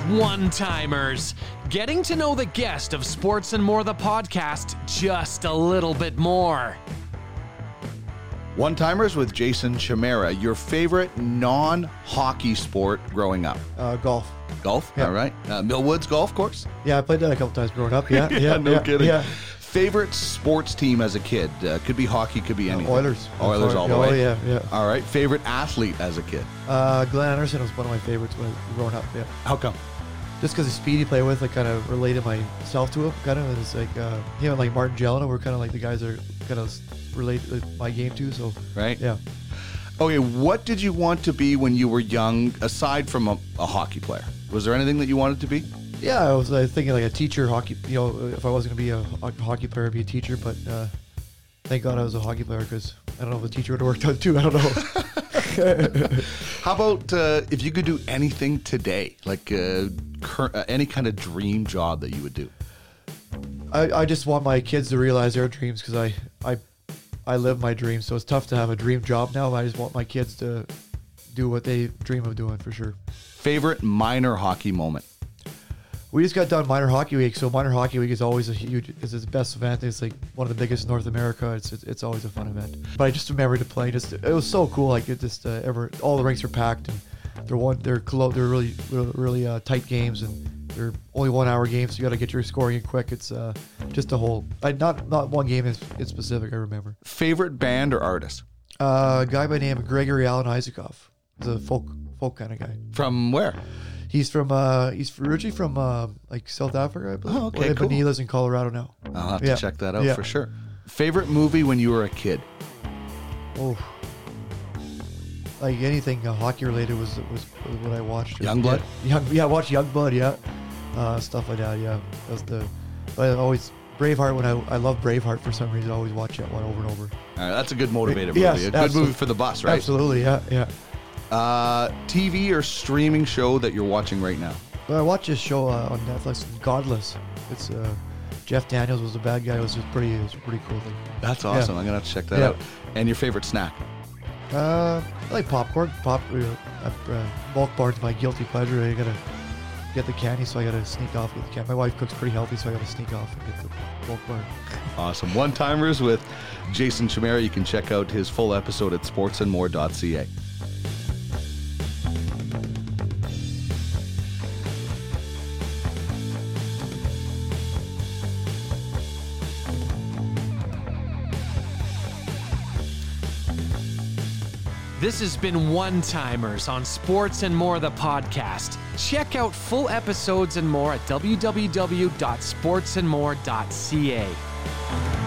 One Timers, getting to know the guest of Sports and More the podcast just a little bit more. One timers with Jason Chimera, Your favorite non hockey sport growing up? Uh, golf. Golf? Yeah. All right. Uh, Millwoods golf course? Yeah, I played that a couple times growing up. Yeah, yeah, no yeah, kidding. Yeah, Favorite sports team as a kid? Uh, could be hockey, could be anything. Oilers. Oilers all the way. oh, yeah, yeah. All right. Favorite athlete as a kid? Uh, Glenn Anderson was one of my favorites when I was growing up. Yeah, How come? just because the speed he played with, I kind of related myself to him. Kind of, and it's like uh, him and like Martin Gelinas were kind of like the guys that are kind of relate uh, my game to. So Right? yeah, Okay. What did you want to be when you were young, aside from a, a hockey player? Was there anything that you wanted to be? Yeah. I was uh, thinking like a teacher, hockey. You know, if I wasn't gonna be a ho- hockey player, I'd be a teacher. But uh, thank God I was a hockey player because I don't know if a teacher would have worked out too. I don't know. How about uh, if you could do anything today, like uh, cur- uh, any kind of dream job that you would do? I, I just want my kids to realize their dreams because I, I I live my dreams. So it's tough to have a dream job now. I just want my kids to do what they dream of doing for sure. Favorite minor hockey moment? We just got done minor hockey week, so minor hockey week is always a huge. It's the best event. It's like one of the biggest in North America. It's it's, it's always a fun event. But I just remember to play. Just it was so cool. Like it just uh, ever all the rinks are packed and they're one they're clo- they're really really, really uh, tight games and they're only one hour games. So you got to get your scoring in quick. It's uh, just a whole. I, not not one game is in specific. I remember. Favorite band or artist? Uh, a guy by the name of Gregory Alan Isakov. He's a folk folk kind of guy. From where? He's from uh he's originally from uh, like South Africa, I believe. Oh, okay, But cool. he lives in Colorado now. I'll have to check that out Yeah. for sure. Favorite movie when you were a kid? Oh, like anything uh, hockey related was, was was what I watched. Youngblood? Yeah, young, yeah, I watched Youngblood. Yeah, uh, stuff like that. Yeah, that was the. I always Braveheart when I I love Braveheart for some reason. I always watch that one over and over. All right, that's a good motivator movie. Yes, a good absolute- movie for the bus, right? Absolutely. Yeah, yeah. Uh, TV or streaming show that you're watching right now? Well, I watch this show uh, on Netflix, Godless. It's uh, Jeff Daniels was the bad guy. It was just pretty. It was a pretty cool thing. That's awesome. I'm gonna have to check that Yeah. out. And your favorite snack? Uh, I like popcorn. Pop. Uh, uh, Bulk Barn's my guilty pleasure. I gotta get the candy, so I gotta sneak off with the candy. My wife cooks pretty healthy, so I gotta sneak off and get the Bulk Barn. Awesome. One timers with Jason Chimera. You can check out his full episode at sportsandmore.ca. This has been One Timers on Sports and More the podcast. Check out full episodes and more at www.sportsandmore.ca.